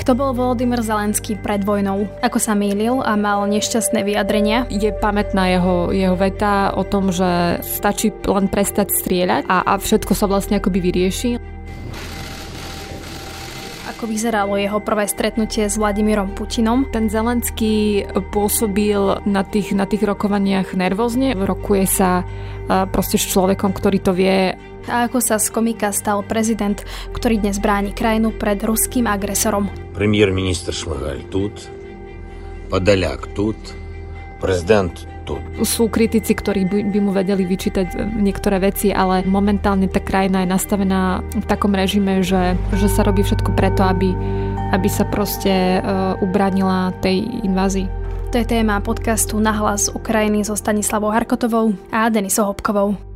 Kto bol Volodymyr Zelenský pred vojnou? Ako sa mýlil a mal nešťastné vyjadrenia? Je pamätná jeho, jeho veta o tom, že stačí len prestať strieľať a, a všetko sa vlastne akoby vyrieši. Ako vyzeralo jeho prvé stretnutie s Vladimírom Putinom? Ten Zelenský pôsobil na tých, na tých rokovaniach nervózne. Rokuje sa proste s človekom, ktorý to vie a ako sa z komika stal prezident, ktorý dnes bráni krajinu pred ruským agresorom. Premiér-minister Šmagalь тут, Подоляк тут, prezident тут. Sú kritici, ktorí by, by mu vedeli vyčítať niektoré veci, ale momentálne tá krajina je nastavená v takom režime, že, že sa robí všetko preto, aby, aby sa proste uh, ubranila tej invázii. To je téma podcastu Nahlas Ukrajiny so Stanislavou Harkotovou a Denisou Hopkovou.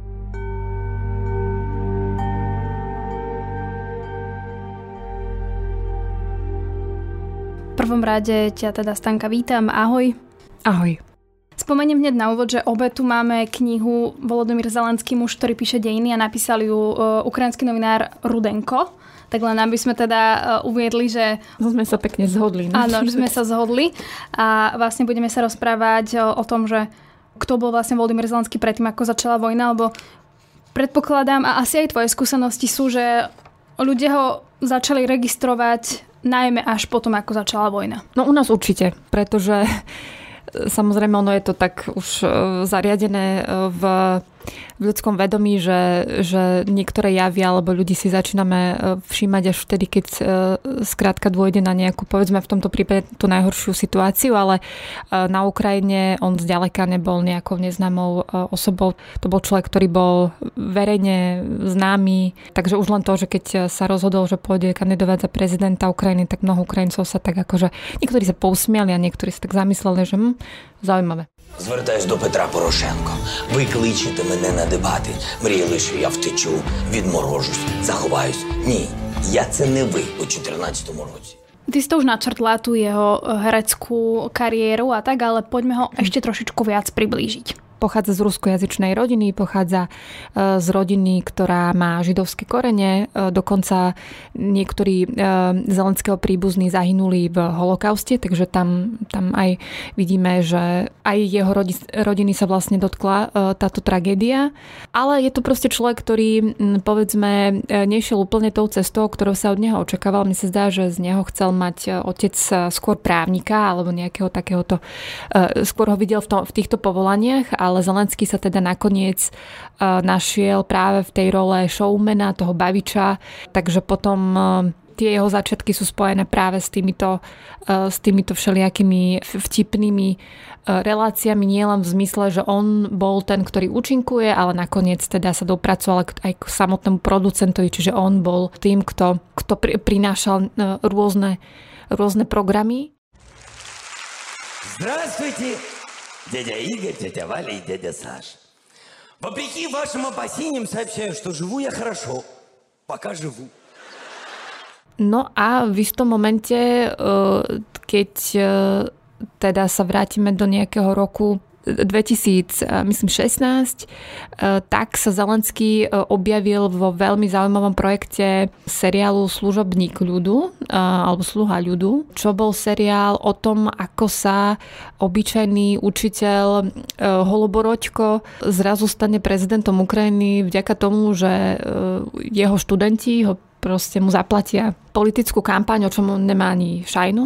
Prvom rade ťa teda Stanka vítam. Ahoj. Ahoj. Spomeniem hneď na úvod, že obe tu máme knihu Volodymyr Zelenský, muž, ktorý píše dejiny a napísal ju uh, ukrajinský novinár Rudenko. Tak len aby sme teda uh, uviedli, že... Sme sa pekne zhodli. No? Áno, že sme sa zhodli. A vlastne budeme sa rozprávať o, o tom, že kto bol vlastne Volodymyr Zelenský predtým, ako začala vojna, lebo predpokladám, a asi aj tvoje skúsenosti sú, že ľudia ho začali registrovať najmä až potom, ako začala vojna. No u nás určite, pretože samozrejme ono je to tak už e, zariadené e, v v ľudskom vedomí, že, že niektoré javy alebo ľudí si začíname e, všímať až vtedy, keď e, skrátka dôjde na nejakú, povedzme v tomto prípade tú najhoršiu situáciu, ale e, na Ukrajine on zďaleka nebol nejakou neznámou osobou. To bol človek, ktorý bol verejne známy, takže už len to, že keď sa rozhodol, že pôjde kandidovať za prezidenta Ukrajiny, tak mnoho Ukrajincov sa tak akože, niektorí sa pousmiali a niektorí sa tak zamysleli, že hm, zaujímavé. Звертаюсь до Петра Порошенко. Ви кличете мене на дебати. Мріяли, що я втечу, відморожусь, заховаюсь. Ні, я це не ви у 14-му році. Ty si to už načrtla tú jeho hereckú kariéru a tak, ale poďme ho ešte trošičku viac priblížiť pochádza z ruskojazyčnej rodiny, pochádza e, z rodiny, ktorá má židovské korene. E, dokonca niektorí e, zelenského príbuzní zahynuli v holokauste, takže tam, tam aj vidíme, že aj jeho rodiny sa vlastne dotkla táto tragédia. Ale je to proste človek, ktorý povedzme nešiel úplne tou cestou, ktorou sa od neho očakával. Mne sa zdá, že z neho chcel mať otec skôr právnika alebo nejakého takéhoto, skôr ho videl v, tom, v týchto povolaniach, ale ale Zelenský sa teda nakoniec uh, našiel práve v tej role showmana, toho baviča, takže potom uh, tie jeho začiatky sú spojené práve s týmito, uh, s týmito všelijakými vtipnými reláciami, nielen v zmysle, že on bol ten, ktorý účinkuje, ale nakoniec teda sa dopracoval aj k samotnému producentovi, čiže on bol tým, kto, kto prinášal rôzne, rôzne programy. Здравствуйте! дядя Игорь, тетя Валя и дядя Саша. Вопреки вашим опасениям сообщаю, что живу я хорошо. Пока живу. No a v istom momente, keď teda sa vrátime do nejakého roku 2016, tak sa Zelenský objavil vo veľmi zaujímavom projekte seriálu Služobník ľudu alebo Sluha ľudu, čo bol seriál o tom, ako sa obyčajný učiteľ Holoboroďko zrazu stane prezidentom Ukrajiny vďaka tomu, že jeho študenti ho proste mu zaplatia politickú kampaň, o čom on nemá ani šajnu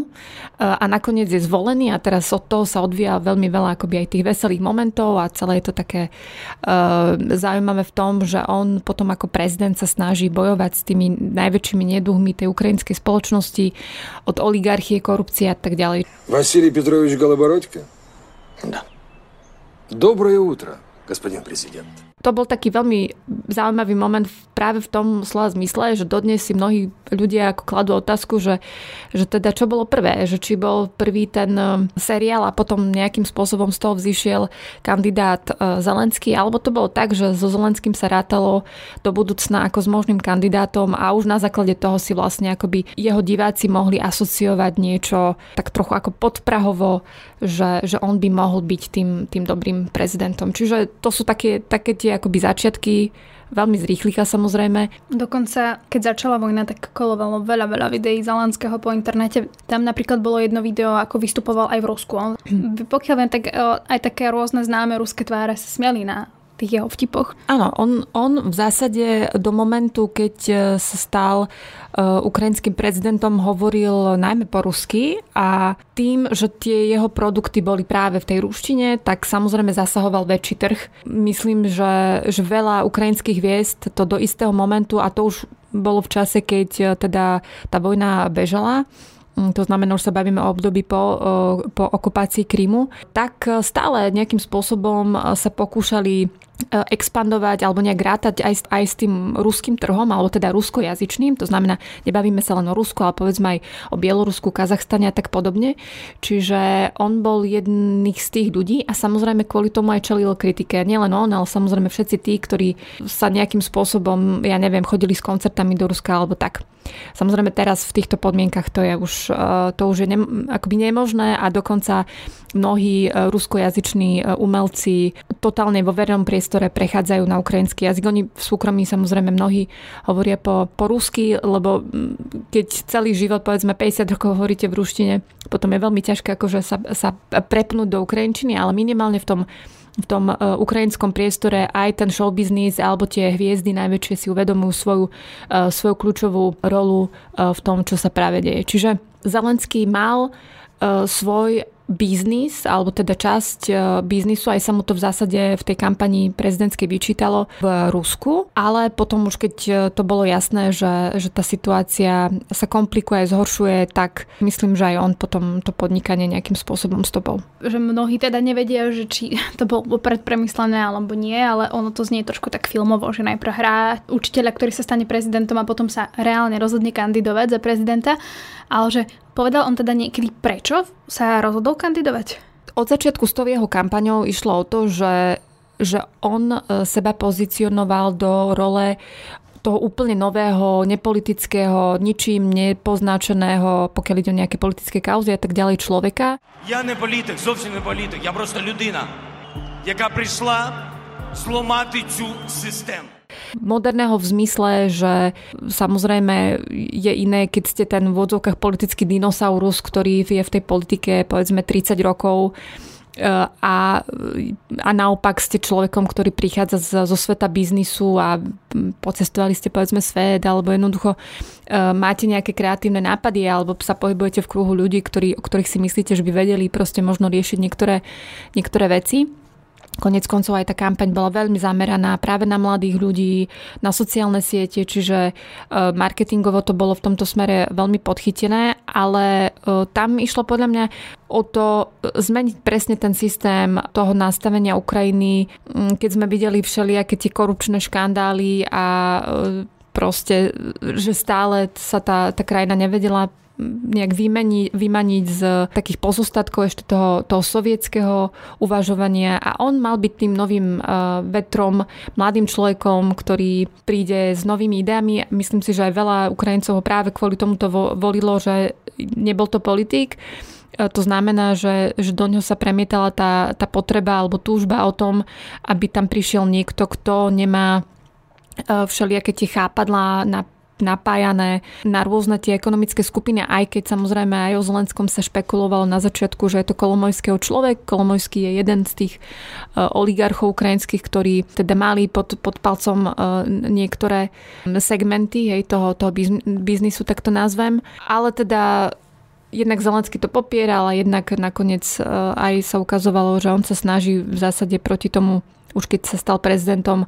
a nakoniec je zvolený a teraz od toho sa odvíja veľmi veľa akoby aj tých veselých momentov a celé je to také uh, zaujímavé v tom, že on potom ako prezident sa snaží bojovať s tými najväčšími neduhmi tej ukrajinskej spoločnosti od oligarchie, korupcie a tak ďalej. Василий Петрович Голобородько? Да. Доброе утро, господин президент. To bol taký veľmi zaujímavý moment práve v tom slova zmysle, že dodnes si mnohí ľudia ako kladú otázku, že, že teda čo bolo prvé, že či bol prvý ten um, seriál a potom nejakým spôsobom z toho vzýšiel kandidát uh, Zelenský, alebo to bolo tak, že so Zelenským sa rátalo do budúcna ako s možným kandidátom a už na základe toho si vlastne akoby jeho diváci mohli asociovať niečo tak trochu ako podprahovo, že, že on by mohol byť tým, tým dobrým prezidentom. Čiže to sú také, také tie akoby začiatky veľmi zrýchlika samozrejme. Dokonca, keď začala vojna, tak kolovalo veľa, veľa videí Zelenského po internete. Tam napríklad bolo jedno video, ako vystupoval aj v Rusku. Pokiaľ viem, tak e, aj také rôzne známe ruské tváre sa smiali na tých jeho vtipoch. Áno, on, on v zásade do momentu, keď e, sa stal uh, ukrajinským prezidentom, hovoril najmä po rusky a tým, že tie jeho produkty boli práve v tej ruštine, tak samozrejme zasahoval väčší trh. Myslím, že, že veľa ukrajinských hviezd to do istého momentu, a to už bolo v čase, keď e, teda tá vojna bežala, Mm, to znamená, že sa bavíme o období po, po okupácii Krymu, tak stále nejakým spôsobom sa pokúšali E, expandovať alebo nejak rátať aj, aj s tým ruským trhom, alebo teda ruskojazyčným. To znamená, nebavíme sa len o Rusku, ale povedzme aj o Bielorusku, Kazachstane a tak podobne. Čiže on bol jedných z tých ľudí a samozrejme kvôli tomu aj čelil kritike. Nielen on, ale samozrejme všetci tí, ktorí sa nejakým spôsobom, ja neviem, chodili s koncertami do Ruska alebo tak. Samozrejme teraz v týchto podmienkach to je už, e, to už je ne, akoby nemožné a dokonca mnohí e, ruskojazyční umelci totálne vo verejnom priestore prechádzajú na ukrajinský jazyk. Oni v súkromí samozrejme mnohí hovoria po, po rusky, lebo mm, keď celý život, povedzme 50 rokov hovoríte v ruštine, potom je veľmi ťažké akože sa, sa prepnúť do ukrajinčiny, ale minimálne v tom v tom uh, ukrajinskom priestore aj ten show business alebo tie hviezdy najväčšie si uvedomujú svoju, svoju kľúčovú rolu v tom, čo sa práve deje. Čiže Zelenský mal svoj biznis, alebo teda časť e, biznisu, aj sa mu to v zásade v tej kampanii prezidentskej vyčítalo v Rusku, ale potom už keď e, to bolo jasné, že, že tá situácia sa komplikuje, zhoršuje, tak myslím, že aj on potom to podnikanie nejakým spôsobom stopol. Že mnohí teda nevedia, že či to bolo predpremyslené alebo nie, ale ono to znie trošku tak filmovo, že najprv hrá učiteľa, ktorý sa stane prezidentom a potom sa reálne rozhodne kandidovať za prezidenta, ale že povedal on teda niekedy, prečo sa rozhodol kandidovať? Od začiatku s tou jeho kampaňou išlo o to, že, že on e, seba pozicionoval do role toho úplne nového, nepolitického, ničím nepoznačeného, pokiaľ ide o nejaké politické kauzy a tak ďalej človeka. Ja ne politik, zovsem ne politik, ja prosto ľudina, jaká prišla zlomati tú systém. Moderného v zmysle, že samozrejme je iné, keď ste ten v odzovkách politický dinosaurus, ktorý je v tej politike povedzme 30 rokov e, a, a naopak ste človekom, ktorý prichádza z, zo sveta biznisu a pocestovali ste povedzme svet alebo jednoducho e, máte nejaké kreatívne nápady alebo sa pohybujete v kruhu ľudí, ktorí, o ktorých si myslíte, že by vedeli proste možno riešiť niektoré, niektoré veci Konec koncov aj tá kampaň bola veľmi zameraná práve na mladých ľudí, na sociálne siete, čiže e, marketingovo to bolo v tomto smere veľmi podchytené, ale e, tam išlo podľa mňa o to e, zmeniť presne ten systém toho nastavenia Ukrajiny, keď sme videli všelijaké tie korupčné škandály a proste, že stále sa tá, tá krajina nevedela nejak vymeniť, vymaniť z takých pozostatkov ešte toho, toho sovietského uvažovania a on mal byť tým novým uh, vetrom, mladým človekom, ktorý príde s novými ideami. Myslím si, že aj veľa Ukrajincov ho práve kvôli tomuto vo, volilo, že nebol to politik. E, to znamená, že, že do ňoho sa premietala tá, tá potreba alebo túžba o tom, aby tam prišiel niekto, kto nemá e, všelijaké tie chápadlá na napájané na rôzne tie ekonomické skupiny, aj keď samozrejme aj o Zelenskom sa špekulovalo na začiatku, že je to Kolomojského človek. Kolomojský je jeden z tých uh, oligarchov ukrajinských, ktorí teda mali pod, pod palcom uh, niektoré segmenty hej, toho, toho biznisu, tak to nazvem. Ale teda jednak Zelenský to popieral a jednak nakoniec uh, aj sa ukazovalo, že on sa snaží v zásade proti tomu už keď sa stal prezidentom, e,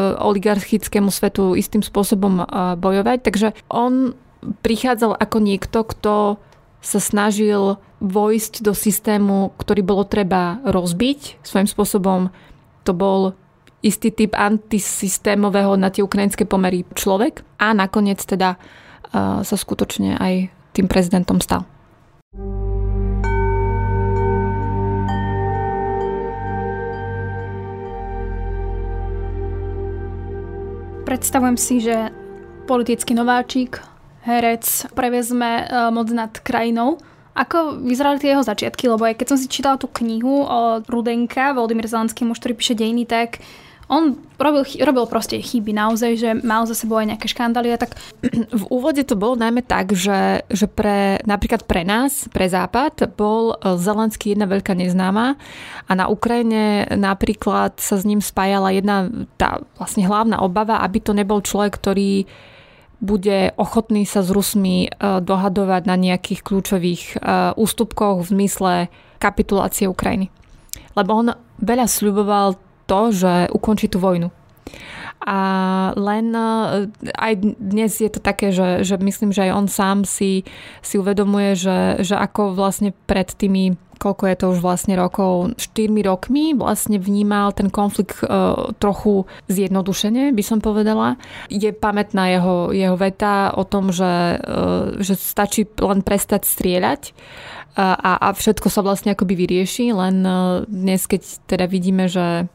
oligarchickému svetu istým spôsobom e, bojovať. Takže on prichádzal ako niekto, kto sa snažil vojsť do systému, ktorý bolo treba rozbiť. Svojím spôsobom to bol istý typ antisystémového na tie ukrajinské pomery človek a nakoniec teda e, sa skutočne aj tým prezidentom stal. Predstavujem si, že politický nováčik, herec, prevezme e, moc nad krajinou. Ako vyzerali tie jeho začiatky? Lebo aj keď som si čítala tú knihu o Rudenka, Volodymyr Zelenský muž, ktorý píše dejiny, tak on robil, robil proste chyby naozaj, že mal za sebou aj nejaké škandály a tak... V úvode to bolo najmä tak, že, že pre, napríklad pre nás, pre Západ, bol e, Zelenský jedna veľká neznáma a na Ukrajine napríklad sa s ním spájala jedna tá vlastne hlavná obava, aby to nebol človek, ktorý bude ochotný sa s Rusmi e, dohadovať na nejakých kľúčových e, ústupkoch v zmysle kapitulácie Ukrajiny. Lebo on veľa sľuboval to, že ukončí tú vojnu. A len e, aj dnes je to také, že, že myslím, že aj on sám si, si uvedomuje, že, že ako vlastne pred tými koľko je to už vlastne rokov, 4 rokmi vlastne vnímal ten konflikt e, trochu zjednodušene, by som povedala. Je pamätná jeho, jeho veta o tom, že, e, že stačí len prestať strieľať a, a všetko sa vlastne akoby vyrieši, len e, dnes, keď teda vidíme, že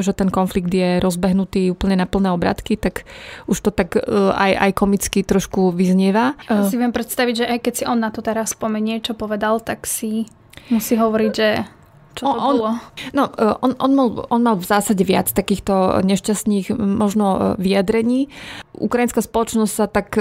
že ten konflikt je rozbehnutý úplne na plné obratky, tak už to tak e, aj, aj komicky trošku vyznieva. Ja si viem predstaviť, že aj keď si on na to teraz spomenie, čo povedal, tak si musí hovoriť, že čo to on, bolo? No, e, on, on, mal, on mal v zásade viac takýchto nešťastných možno vyjadrení. Ukrajinská spoločnosť sa tak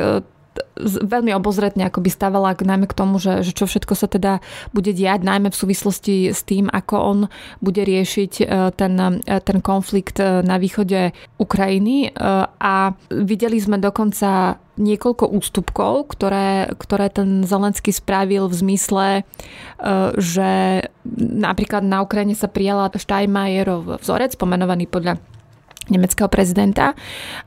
veľmi obozretne ako by stávala najmä k tomu, že, že čo všetko sa teda bude diať, najmä v súvislosti s tým, ako on bude riešiť e, ten, e, ten konflikt e, na východe Ukrajiny. A videli sme dokonca niekoľko ústupkov, ktoré, ktoré ten Zelenský spravil v zmysle, že napríklad na Ukrajine sa prijala Steinmeierov vzorec, pomenovaný podľa nemeckého prezidenta, e,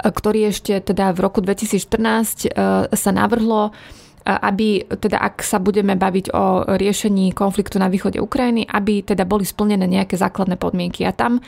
ktorý ešte teda v roku 2014 e, sa navrhlo e, aby teda ak sa budeme baviť o riešení konfliktu na východe Ukrajiny, aby teda boli splnené nejaké základné podmienky. A tam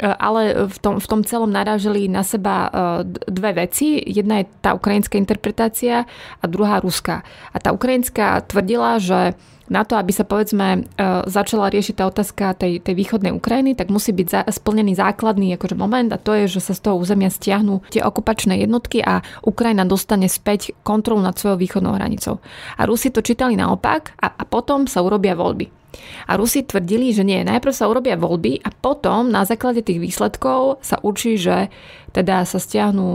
ale v tom, v tom celom narážili na seba dve veci. Jedna je tá ukrajinská interpretácia a druhá ruská. A tá ukrajinská tvrdila, že na to, aby sa povedzme e, začala riešiť tá otázka tej, tej východnej Ukrajiny, tak musí byť za, splnený základný akože moment a to je, že sa z toho územia stiahnu tie okupačné jednotky a Ukrajina dostane späť kontrolu nad svojou východnou hranicou. A Rusi to čítali naopak a, a potom sa urobia voľby. A Rusi tvrdili, že nie, najprv sa urobia voľby a potom na základe tých výsledkov sa učí, že teda sa stiahnu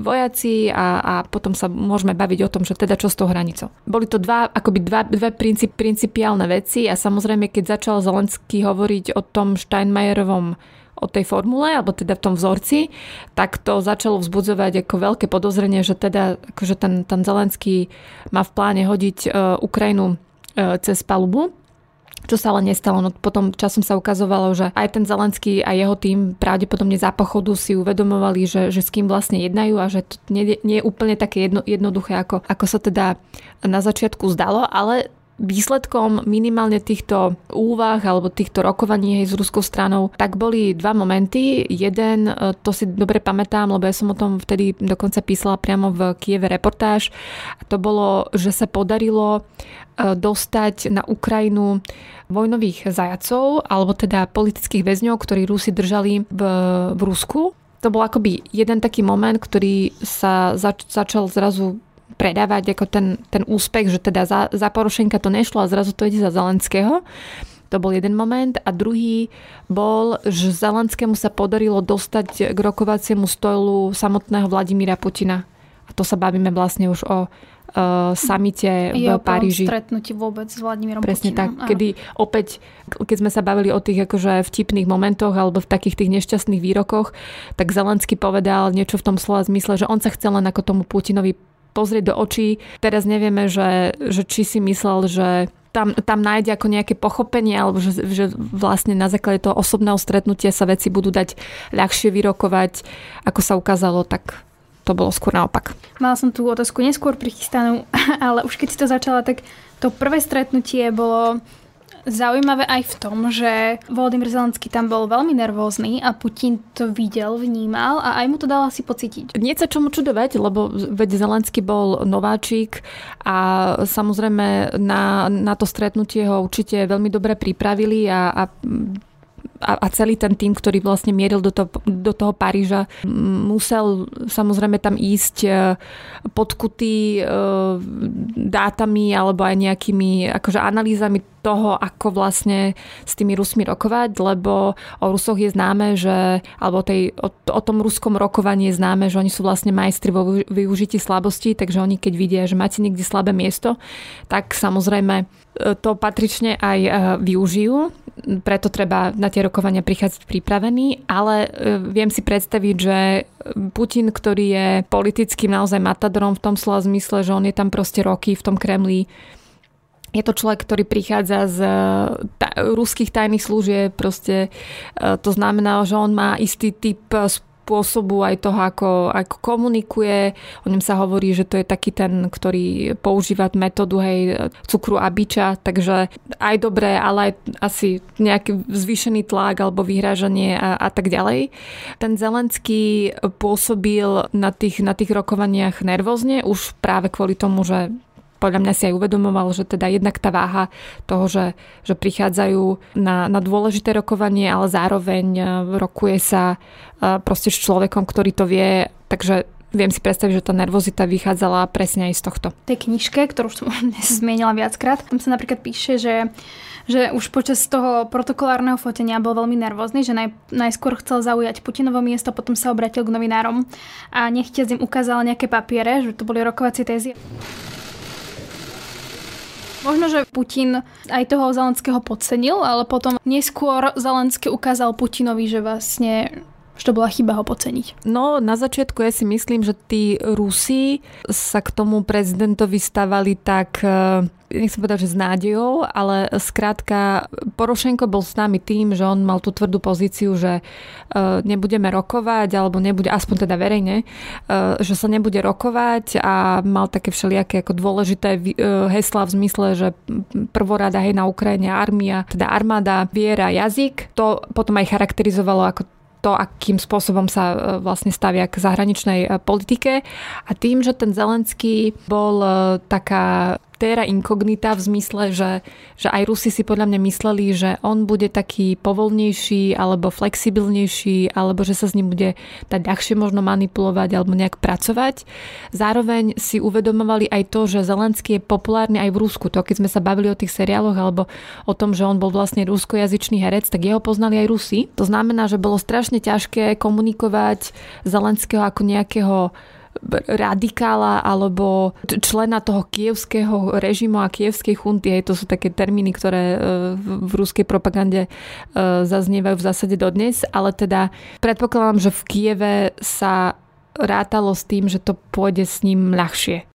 vojaci a, a potom sa môžeme baviť o tom, že teda čo s tou hranicou. Boli to dva, akoby dva, dve princip, principiálne veci a samozrejme, keď začal Zelenský hovoriť o tom Steinmeierovom o tej formule, alebo teda v tom vzorci, tak to začalo vzbudzovať ako veľké podozrenie, že teda akože ten, ten Zelenský má v pláne hodiť uh, Ukrajinu uh, cez palubu čo sa ale nestalo. No potom časom sa ukazovalo, že aj ten Zelenský a jeho tým pravdepodobne za pochodu si uvedomovali, že, že s kým vlastne jednajú a že to nie, nie je úplne také jedno, jednoduché, ako, ako sa teda na začiatku zdalo, ale výsledkom minimálne týchto úvah alebo týchto rokovaní s ruskou stranou, tak boli dva momenty. Jeden, e, to si dobre pamätám, lebo ja som o tom vtedy dokonca písala priamo v Kieve reportáž. To bolo, že sa podarilo e, dostať na Ukrajinu vojnových zajacov, alebo teda politických väzňov, ktorí Rusi držali v, v Rusku. To bol akoby jeden taký moment, ktorý sa zač- začal zrazu predávať ako ten, ten úspech, že teda za, za Porošenka to nešlo a zrazu to ide za Zelenského. To bol jeden moment. A druhý bol, že Zelenskému sa podarilo dostať k rokovaciemu stolu samotného Vladimíra Putina. A to sa bavíme vlastne už o uh, samite v Paríži. stretnutí vôbec s Vladimírom Presne Putinom. tak, Áno. kedy opäť, keď sme sa bavili o tých akože vtipných momentoch alebo v takých tých nešťastných výrokoch, tak Zelensky povedal niečo v tom slova zmysle, že on sa chcel len ako tomu Putinovi pozrieť do očí. Teraz nevieme, že, že či si myslel, že tam, tam nájde ako nejaké pochopenie, alebo že, že vlastne na základe toho osobného stretnutia sa veci budú dať ľahšie vyrokovať. Ako sa ukázalo, tak to bolo skôr naopak. Mala som tú otázku neskôr prichystanú, ale už keď si to začala, tak to prvé stretnutie bolo zaujímavé aj v tom, že Volodymyr Zelenský tam bol veľmi nervózny a Putin to videl, vnímal a aj mu to dal asi pocítiť. Nie sa čomu čudovať, lebo veď Zelenský bol nováčik a samozrejme na, na to stretnutie ho určite veľmi dobre pripravili a, a a, a celý ten tým, ktorý vlastne mieril do, to, do toho Paríža, musel samozrejme tam ísť e, podkutý e, dátami alebo aj nejakými akože analýzami toho, ako vlastne s tými Rusmi rokovať, lebo o Rusoch je známe, že, alebo tej, o, o tom ruskom rokovaní je známe, že oni sú vlastne majstri vo využití slabosti, takže oni keď vidia, že máte niekde slabé miesto, tak samozrejme e, to patrične aj využijú, preto treba na tie rokovania prichádzať pripravený, ale e, viem si predstaviť, že Putin, ktorý je politickým naozaj matadorom v tom slova zmysle, že on je tam proste roky v tom Kremli, je to človek, ktorý prichádza z ta- ruských tajných služieb, proste to znamená, že on má istý typ spôsobu aj toho, ako, ako komunikuje. O ňom sa hovorí, že to je taký ten, ktorý používa metódu hej, cukru a biča, takže aj dobré, ale aj asi nejaký zvýšený tlak alebo vyhrážanie a, a tak ďalej. Ten Zelenský pôsobil na tých, na tých rokovaniach nervózne, už práve kvôli tomu, že podľa mňa si aj uvedomoval, že teda jednak tá váha toho, že, že prichádzajú na, na dôležité rokovanie, ale zároveň e, rokuje sa e, proste s človekom, ktorý to vie, takže viem si predstaviť, že tá nervozita vychádzala presne aj z tohto. Tej knižke, ktorú som zmienila viackrát, tam sa napríklad píše, že že už počas toho protokolárneho fotenia bol veľmi nervózny, že naj, najskôr chcel zaujať Putinovo miesto, potom sa obratil k novinárom a nechtiac im ukázal nejaké papiere, že to boli rokovacie tézy. Možno, že Putin aj toho Zelenského podcenil, ale potom neskôr Zelenský ukázal Putinovi, že vlastne že to bola chyba ho podceniť. No, na začiatku ja si myslím, že tí Rusi sa k tomu prezidentovi stavali tak eh, nechcem povedať, že s nádejou, ale skrátka Porošenko bol s nami tým, že on mal tú tvrdú pozíciu, že e, nebudeme rokovať, alebo nebude, aspoň teda verejne, e, že sa nebude rokovať a mal také všelijaké ako dôležité e, hesla v zmysle, že prvorada hej na Ukrajine armia, teda armáda, viera, jazyk. To potom aj charakterizovalo ako to, akým spôsobom sa vlastne stavia k zahraničnej politike. A tým, že ten Zelenský bol taká terra incognita v zmysle, že, že aj Rusi si podľa mňa mysleli, že on bude taký povolnejší alebo flexibilnejší, alebo že sa s ním bude dať ľahšie možno manipulovať alebo nejak pracovať. Zároveň si uvedomovali aj to, že Zelenský je populárny aj v Rusku. To keď sme sa bavili o tých seriáloch alebo o tom, že on bol vlastne ruskojazyčný herec, tak jeho poznali aj Rusi. To znamená, že bolo strašne ťažké komunikovať Zelenského ako nejakého radikála alebo člena toho kievského režimu a kievskej chunty. Hej, to sú také termíny, ktoré e, v ruskej propagande e, zaznievajú v zásade dodnes, ale teda predpokladám, že v Kieve sa rátalo s tým, že to pôjde s ním ľahšie.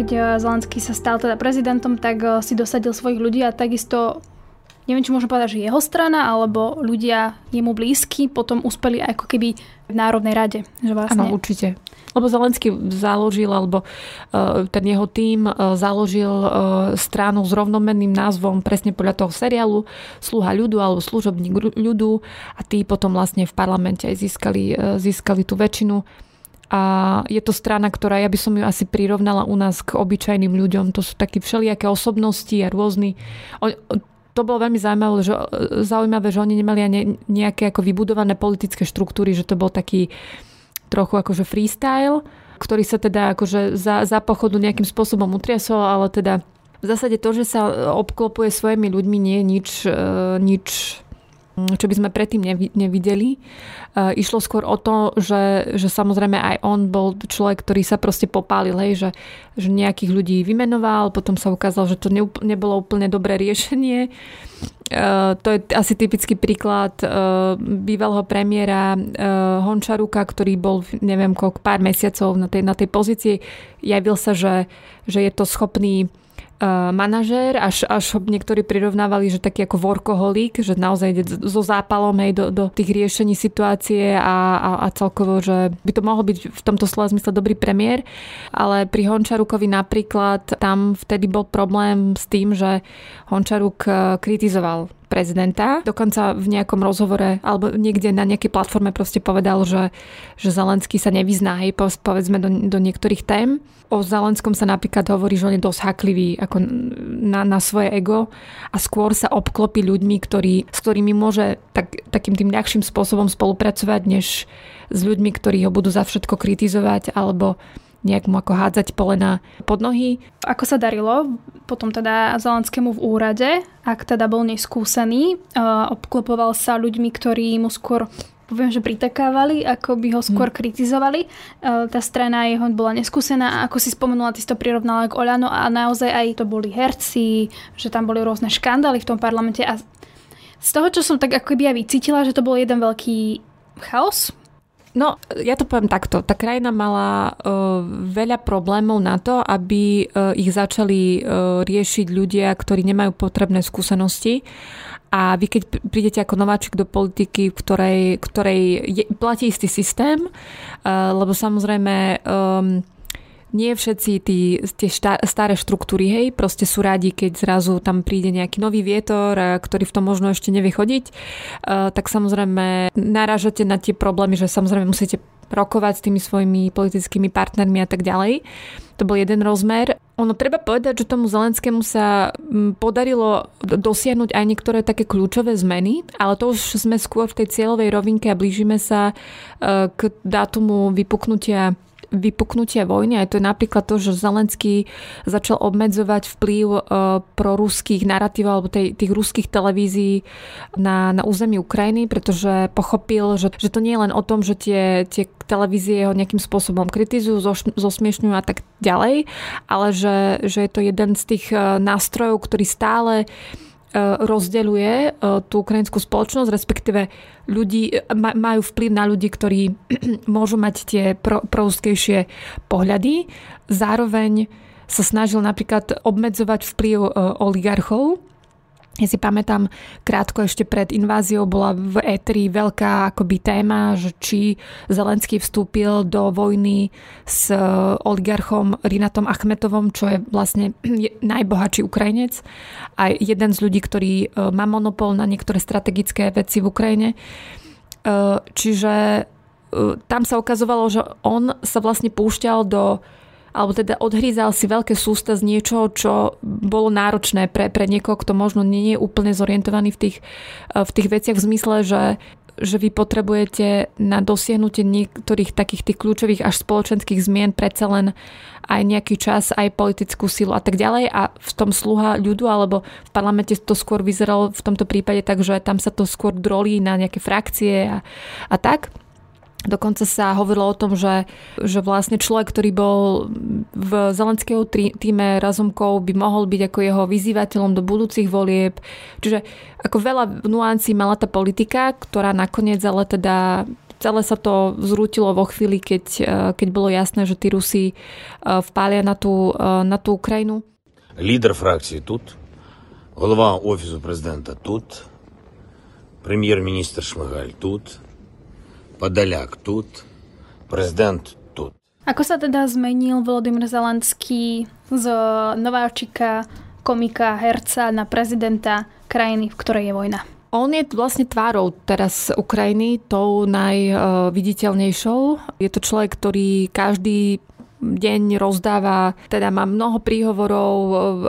keď Zelenský sa stal teda prezidentom, tak e, si dosadil svojich ľudí a takisto neviem, či môžem povedať, že jeho strana alebo ľudia jemu blízky potom uspeli ako keby v Národnej rade. Že vlastne... Áno, určite. Lebo Zelenský založil, alebo uh, ten jeho tým uh, založil uh, stranu s rovnomenným názvom presne podľa toho seriálu Sluha ľudu alebo Služobník ľudu a tí potom vlastne v parlamente aj získali, uh, získali tú väčšinu a je to strana, ktorá ja by som ju asi prirovnala u nás k obyčajným ľuďom. To sú také všelijaké osobnosti a rôzni to bolo veľmi zaujímavé, že, zaujímavé, že oni nemali ani nejaké ako vybudované politické štruktúry, že to bol taký trochu akože freestyle, ktorý sa teda akože za, za pochodu nejakým spôsobom utriasol, ale teda v zásade to, že sa obklopuje svojimi ľuďmi nie je nič, e, nič čo by sme predtým nevideli. E, išlo skôr o to, že, že samozrejme aj on bol človek, ktorý sa proste popálil, hej, že, že nejakých ľudí vymenoval, potom sa ukázalo, že to ne, nebolo úplne dobré riešenie. E, to je asi typický príklad e, bývalého premiéra Hončaruka, ktorý bol, neviem koľko, pár mesiacov na tej, na tej pozícii. Javil sa, že, že je to schopný manažér, až, až niektorí prirovnávali, že taký ako workoholik, že naozaj ide so zápalom hej, do, do tých riešení situácie a, a, a celkovo, že by to mohol byť v tomto slova zmysle dobrý premiér, ale pri Hončarukovi napríklad tam vtedy bol problém s tým, že Hončaruk kritizoval prezidenta. Dokonca v nejakom rozhovore alebo niekde na nejakej platforme proste povedal, že, že Zelenský sa nevyzná, hej, povedzme do, do niektorých tém. O Zelenskom sa napríklad hovorí, že on je dosť haklivý ako na, na svoje ego a skôr sa obklopí ľuďmi, ktorí, s ktorými môže tak, takým tým ľahším spôsobom spolupracovať, než s ľuďmi, ktorí ho budú za všetko kritizovať alebo nejak mu ako hádzať polena pod nohy. Ako sa darilo potom teda Zelenskému v úrade, ak teda bol neskúsený, obklopoval sa ľuďmi, ktorí mu skôr poviem, že pritakávali, ako by ho skôr hmm. kritizovali. Tá strana jeho bola neskúsená a ako si spomenula, ty si to prirovnala k Oľano a naozaj aj to boli herci, že tam boli rôzne škandály v tom parlamente a z toho, čo som tak ako by aj vycítila, že to bol jeden veľký chaos, No, ja to poviem takto. Tá krajina mala uh, veľa problémov na to, aby uh, ich začali uh, riešiť ľudia, ktorí nemajú potrebné skúsenosti. A vy keď prídete ako nováčik do politiky, v ktorej, ktorej je, platí istý systém, uh, lebo samozrejme um, nie všetci tí, tie staré štruktúry, hej, proste sú rádi, keď zrazu tam príde nejaký nový vietor, ktorý v tom možno ešte nevie chodiť, tak samozrejme narážate na tie problémy, že samozrejme musíte rokovať s tými svojimi politickými partnermi a tak ďalej. To bol jeden rozmer. Ono treba povedať, že tomu Zelenskému sa podarilo dosiahnuť aj niektoré také kľúčové zmeny, ale to už sme skôr v tej cieľovej rovinke a blížime sa k dátumu vypuknutia vypuknutia vojny, aj to je napríklad to, že Zelenský začal obmedzovať vplyv e, pro ruských narratívov alebo tej, tých ruských televízií na, na území Ukrajiny, pretože pochopil, že, že to nie je len o tom, že tie, tie televízie ho nejakým spôsobom kritizujú, zosmiešňujú a tak ďalej, ale že, že je to jeden z tých e, nástrojov, ktorý stále rozdeľuje e, tú ukrajinskú spoločnosť, respektíve ľudí, e, majú vplyv na ľudí, ktorí môžu mať tie pro, proruskejšie pohľady. Zároveň sa snažil napríklad obmedzovať vplyv oligarchov, ja si pamätám, krátko ešte pred inváziou bola v Etri veľká akoby téma, že či Zelenský vstúpil do vojny s e, oligarchom Rinatom Achmetovom, čo je vlastne najbohatší Ukrajinec a jeden z ľudí, ktorý e, má monopol na niektoré strategické veci v Ukrajine. E, čiže tam sa ukazovalo, že on sa vlastne púšťal do alebo teda odhrízal si veľké sústa z niečoho, čo bolo náročné pre, pre niekoho, kto možno nie je úplne zorientovaný v tých, eh, v tých veciach v zmysle, že že vy potrebujete na dosiahnutie niektorých takých tých kľúčových až spoločenských zmien predsa len aj nejaký čas, aj politickú silu a tak ďalej a v tom sluha ľudu alebo v parlamente to skôr vyzeralo v tomto prípade tak, že tam sa to skôr drolí na nejaké frakcie a, a tak. Dokonca sa hovorilo o tom, že, že vlastne človek, ktorý bol v Zelenského týme Razumkov, by mohol byť ako jeho vyzývateľom do budúcich volieb. Čiže ako veľa nuancí mala tá politika, ktorá nakoniec ale teda celé sa to zrútilo vo chvíli, keď, keď bolo jasné, že tí Rusi e, vpália na tú, e, na tú Ukrajinu. Líder frakcie тут, голова офісу президента тут, прем'єр-міністр Шмигаль тут, Podaľák tu, prezident tu. Ako sa teda zmenil Volodymyr Zelenský z nováčika, komika, herca na prezidenta krajiny, v ktorej je vojna? On je vlastne tvárou teraz Ukrajiny, tou najviditeľnejšou. Je to človek, ktorý každý deň rozdáva, teda má mnoho príhovorov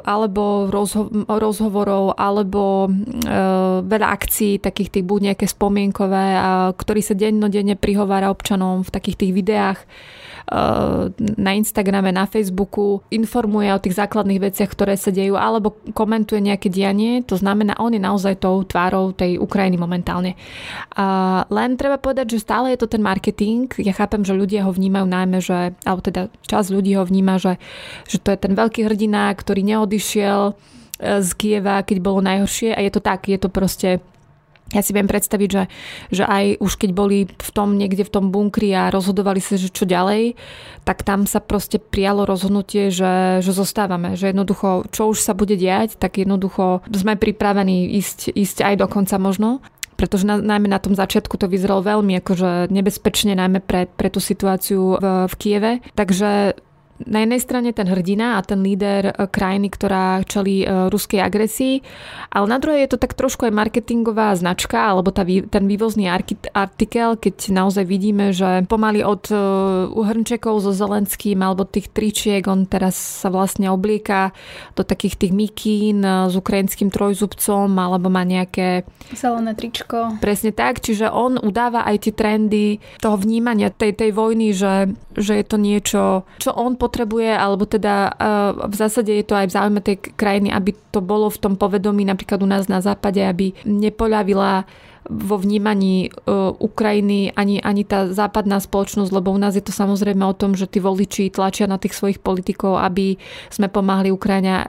alebo rozho- rozhovorov alebo e, veľa akcií, takých tých buď nejaké spomienkové, a, ktorý sa dennodenne prihovára občanom v takých tých videách na Instagrame, na Facebooku, informuje o tých základných veciach, ktoré sa dejú, alebo komentuje nejaké dianie. To znamená, on je naozaj tou tvárou tej Ukrajiny momentálne. Len treba povedať, že stále je to ten marketing. Ja chápem, že ľudia ho vnímajú najmä, že, alebo teda čas ľudí ho vníma, že, že to je ten veľký hrdina, ktorý neodišiel e, z Kieva, keď bolo najhoršie a je to tak, je to proste ja si viem predstaviť, že, že aj už keď boli v tom niekde v tom bunkri a rozhodovali sa, že čo ďalej, tak tam sa proste prijalo rozhodnutie, že, že zostávame. Že jednoducho, čo už sa bude diať, tak jednoducho sme pripravení ísť, ísť aj do konca možno pretože na, najmä na tom začiatku to vyzeralo veľmi akože nebezpečne, najmä pre, pre tú situáciu v, v Kieve. Takže na jednej strane ten hrdina a ten líder e, krajiny, ktorá čelí e, ruskej agresii, ale na druhej je to tak trošku aj marketingová značka, alebo tá, ten vývozný artikel, keď naozaj vidíme, že pomaly od uhrnčekov so Zelenským alebo tých tričiek, on teraz sa vlastne oblieka do takých tých mikín s ukrajinským trojzubcom alebo má nejaké... Zelené tričko. Presne tak, čiže on udáva aj tie trendy toho vnímania tej, tej vojny, že, že je to niečo, čo on potrebuje, alebo teda v zásade je to aj v záujme tej krajiny, aby to bolo v tom povedomí napríklad u nás na západe, aby nepoľavila vo vnímaní e, Ukrajiny ani, ani tá západná spoločnosť, lebo u nás je to samozrejme o tom, že tí voliči tlačia na tých svojich politikov, aby sme pomáhali Ukrajina e,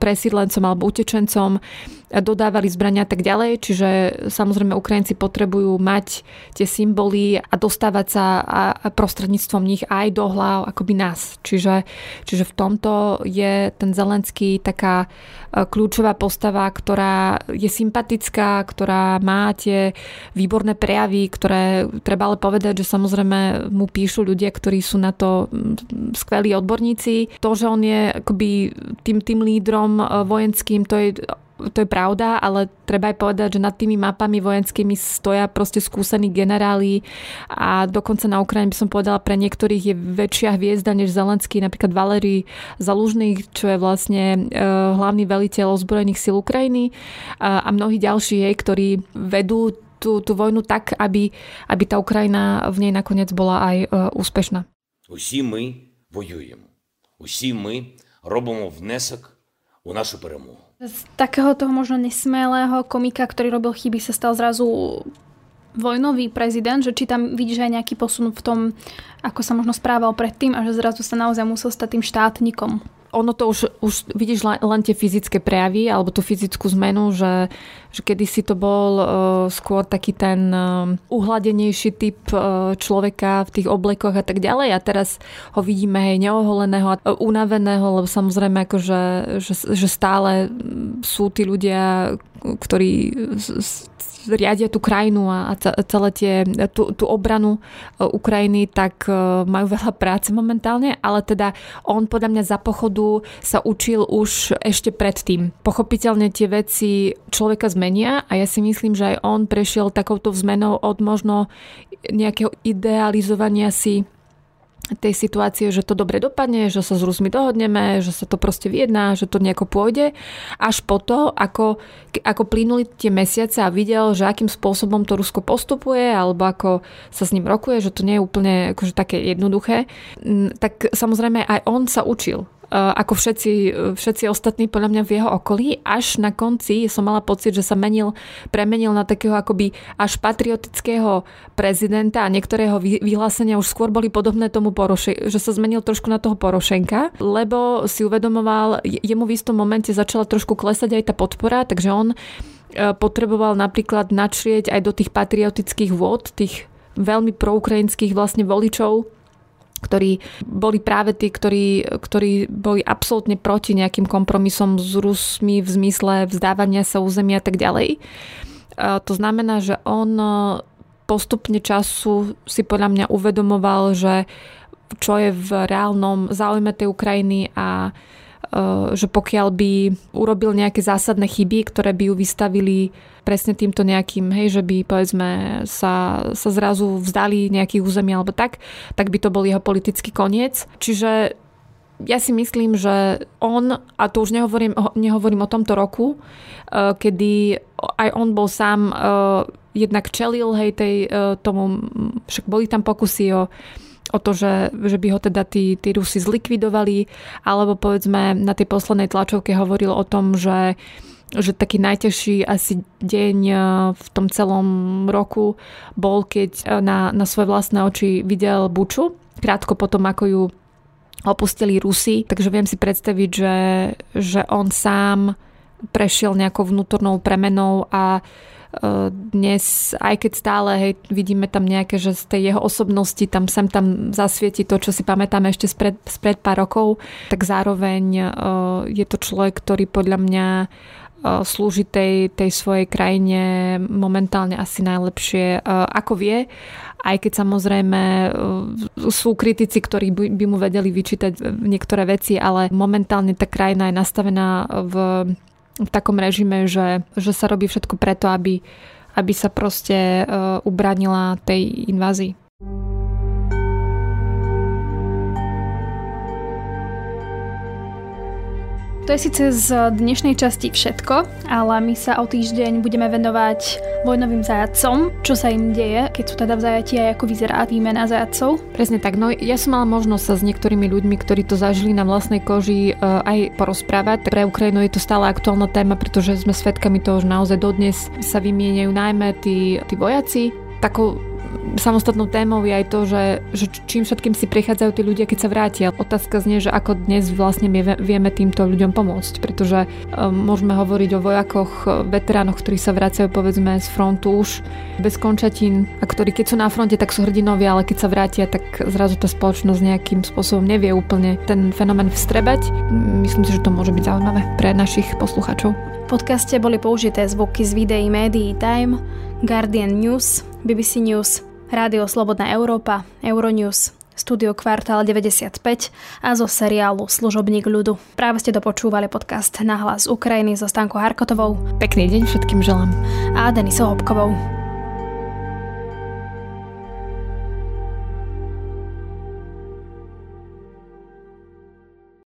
presídlencom alebo utečencom dodávali zbrania a tak ďalej. Čiže samozrejme Ukrajinci potrebujú mať tie symboly a dostávať sa a prostredníctvom nich aj do hlav akoby nás. Čiže, čiže v tomto je ten Zelenský taká e, kľúčová postava, ktorá je sympatická, ktorá má tie výborné prejavy, ktoré treba ale povedať, že samozrejme mu píšu ľudia, ktorí sú na to skvelí odborníci. To, že on je akoby tým, tým lídrom e, vojenským, to je to je pravda, ale treba aj povedať, že nad tými mapami vojenskými stoja proste skúsení generáli a dokonca na Ukrajine by som povedala, pre niektorých je väčšia hviezda než Zelenský, napríklad Valery Zalužný, čo je vlastne e, hlavný veliteľ ozbrojených síl Ukrajiny a, a mnohí ďalší, jej, ktorí vedú tú, tú vojnu tak, aby, aby tá Ukrajina v nej nakoniec bola aj e, úspešná. Усі ми воюємо. Усі ми робимо внесок у нашу перемогу. Z takého toho možno nesmelého komika, ktorý robil chyby, sa stal zrazu vojnový prezident, že či tam vidíš aj nejaký posun v tom, ako sa možno správal predtým a že zrazu sa naozaj musel stať tým štátnikom ono to už, už vidíš len, len tie fyzické prejavy alebo tú fyzickú zmenu, že, že kedysi to bol uh, skôr taký ten uh, uhladenejší typ uh, človeka v tých oblekoch a tak ďalej. A teraz ho vidíme hej neoholeného a unaveného, lebo samozrejme akože, že, že stále sú tí ľudia, ktorí riadia tú krajinu a celé tie, tú, tú obranu Ukrajiny, tak majú veľa práce momentálne, ale teda on podľa mňa za pochodu sa učil už ešte predtým. Pochopiteľne tie veci človeka zmenia a ja si myslím, že aj on prešiel takouto zmenou od možno nejakého idealizovania si tej situácie, že to dobre dopadne, že sa s Rusmi dohodneme, že sa to proste vyjedná, že to nejako pôjde, až po to, ako, ako plynuli tie mesiace a videl, že akým spôsobom to Rusko postupuje, alebo ako sa s ním rokuje, že to nie je úplne akože také jednoduché, tak samozrejme aj on sa učil ako všetci, všetci ostatní podľa mňa v jeho okolí. Až na konci som mala pocit, že sa menil, premenil na takého akoby až patriotického prezidenta a niektorého vyhlásenia už skôr boli podobné tomu Poroše, že sa zmenil trošku na toho Porošenka, lebo si uvedomoval, jemu v istom momente začala trošku klesať aj tá podpora, takže on eh, potreboval napríklad načrieť aj do tých patriotických vôd, tých veľmi proukrajinských vlastne voličov, ktorí boli práve tí, ktorí, ktorí boli absolútne proti nejakým kompromisom s Rusmi v zmysle vzdávania sa územia a tak ďalej. To znamená, že on e, postupne času si podľa mňa uvedomoval, že čo je v reálnom záujme tej Ukrajiny a že pokiaľ by urobil nejaké zásadné chyby, ktoré by ju vystavili presne týmto nejakým, hej, že by povedzme sa, sa zrazu vzdali nejakých území alebo tak, tak by to bol jeho politický koniec. Čiže ja si myslím, že on, a to už nehovorím, nehovorím o tomto roku, eh, kedy aj on bol sám eh, jednak čelil hej, tej, tomu, však boli tam pokusy o o to, že, že by ho teda tí, tí Rusi zlikvidovali, alebo povedzme na tej poslednej tlačovke hovoril o tom, že že taký najťažší asi deň e, v tom celom roku bol, keď e, na, na svoje vlastné oči videl Buču, krátko potom, ako ju opustili Rusi. Takže viem si predstaviť, že, že on sám prešiel nejakou vnútornou premenou a dnes, aj keď stále hej, vidíme tam nejaké, že z tej jeho osobnosti tam sem tam zasvieti to, čo si pamätáme ešte spred, spred pár rokov, tak zároveň je to človek, ktorý podľa mňa slúži tej, tej svojej krajine momentálne asi najlepšie, ako vie. Aj keď samozrejme sú kritici, ktorí by, by mu vedeli vyčítať niektoré veci, ale momentálne tá krajina je nastavená v, v takom režime, že, že sa robí všetko preto, aby, aby sa proste ubranila tej invázii. To je síce z dnešnej časti všetko, ale my sa o týždeň budeme venovať vojnovým zajacom, čo sa im deje, keď sú teda v zajatí a ako vyzerá výmena zajacov. Presne tak, no ja som mala možnosť sa s niektorými ľuďmi, ktorí to zažili na vlastnej koži, eh, aj porozprávať. Pre Ukrajinu je to stále aktuálna téma, pretože sme svedkami toho, že naozaj dodnes sa vymieňajú najmä tí, tí vojaci. Takou samostatnou témou je aj to, že, že čím všetkým si prichádzajú tí ľudia, keď sa vrátia. Otázka znie, že ako dnes vlastne vieme týmto ľuďom pomôcť, pretože um, môžeme hovoriť o vojakoch, veteránoch, ktorí sa vracajú povedzme z frontu už bez končatín a ktorí keď sú na fronte, tak sú hrdinovia, ale keď sa vrátia, tak zrazu tá spoločnosť nejakým spôsobom nevie úplne ten fenomén vstrebať. Myslím si, že to môže byť zaujímavé pre našich poslucháčov. V podcaste boli použité zvuky z videí médií Time, Guardian News, BBC News, Rádio Slobodná Európa, Euronews, Studio Kvartál 95 a zo seriálu Služobník ľudu. Práve ste dopočúvali podcast Na hlas Ukrajiny so Stankou Harkotovou. Pekný deň všetkým želám. A Denisou Hopkovou.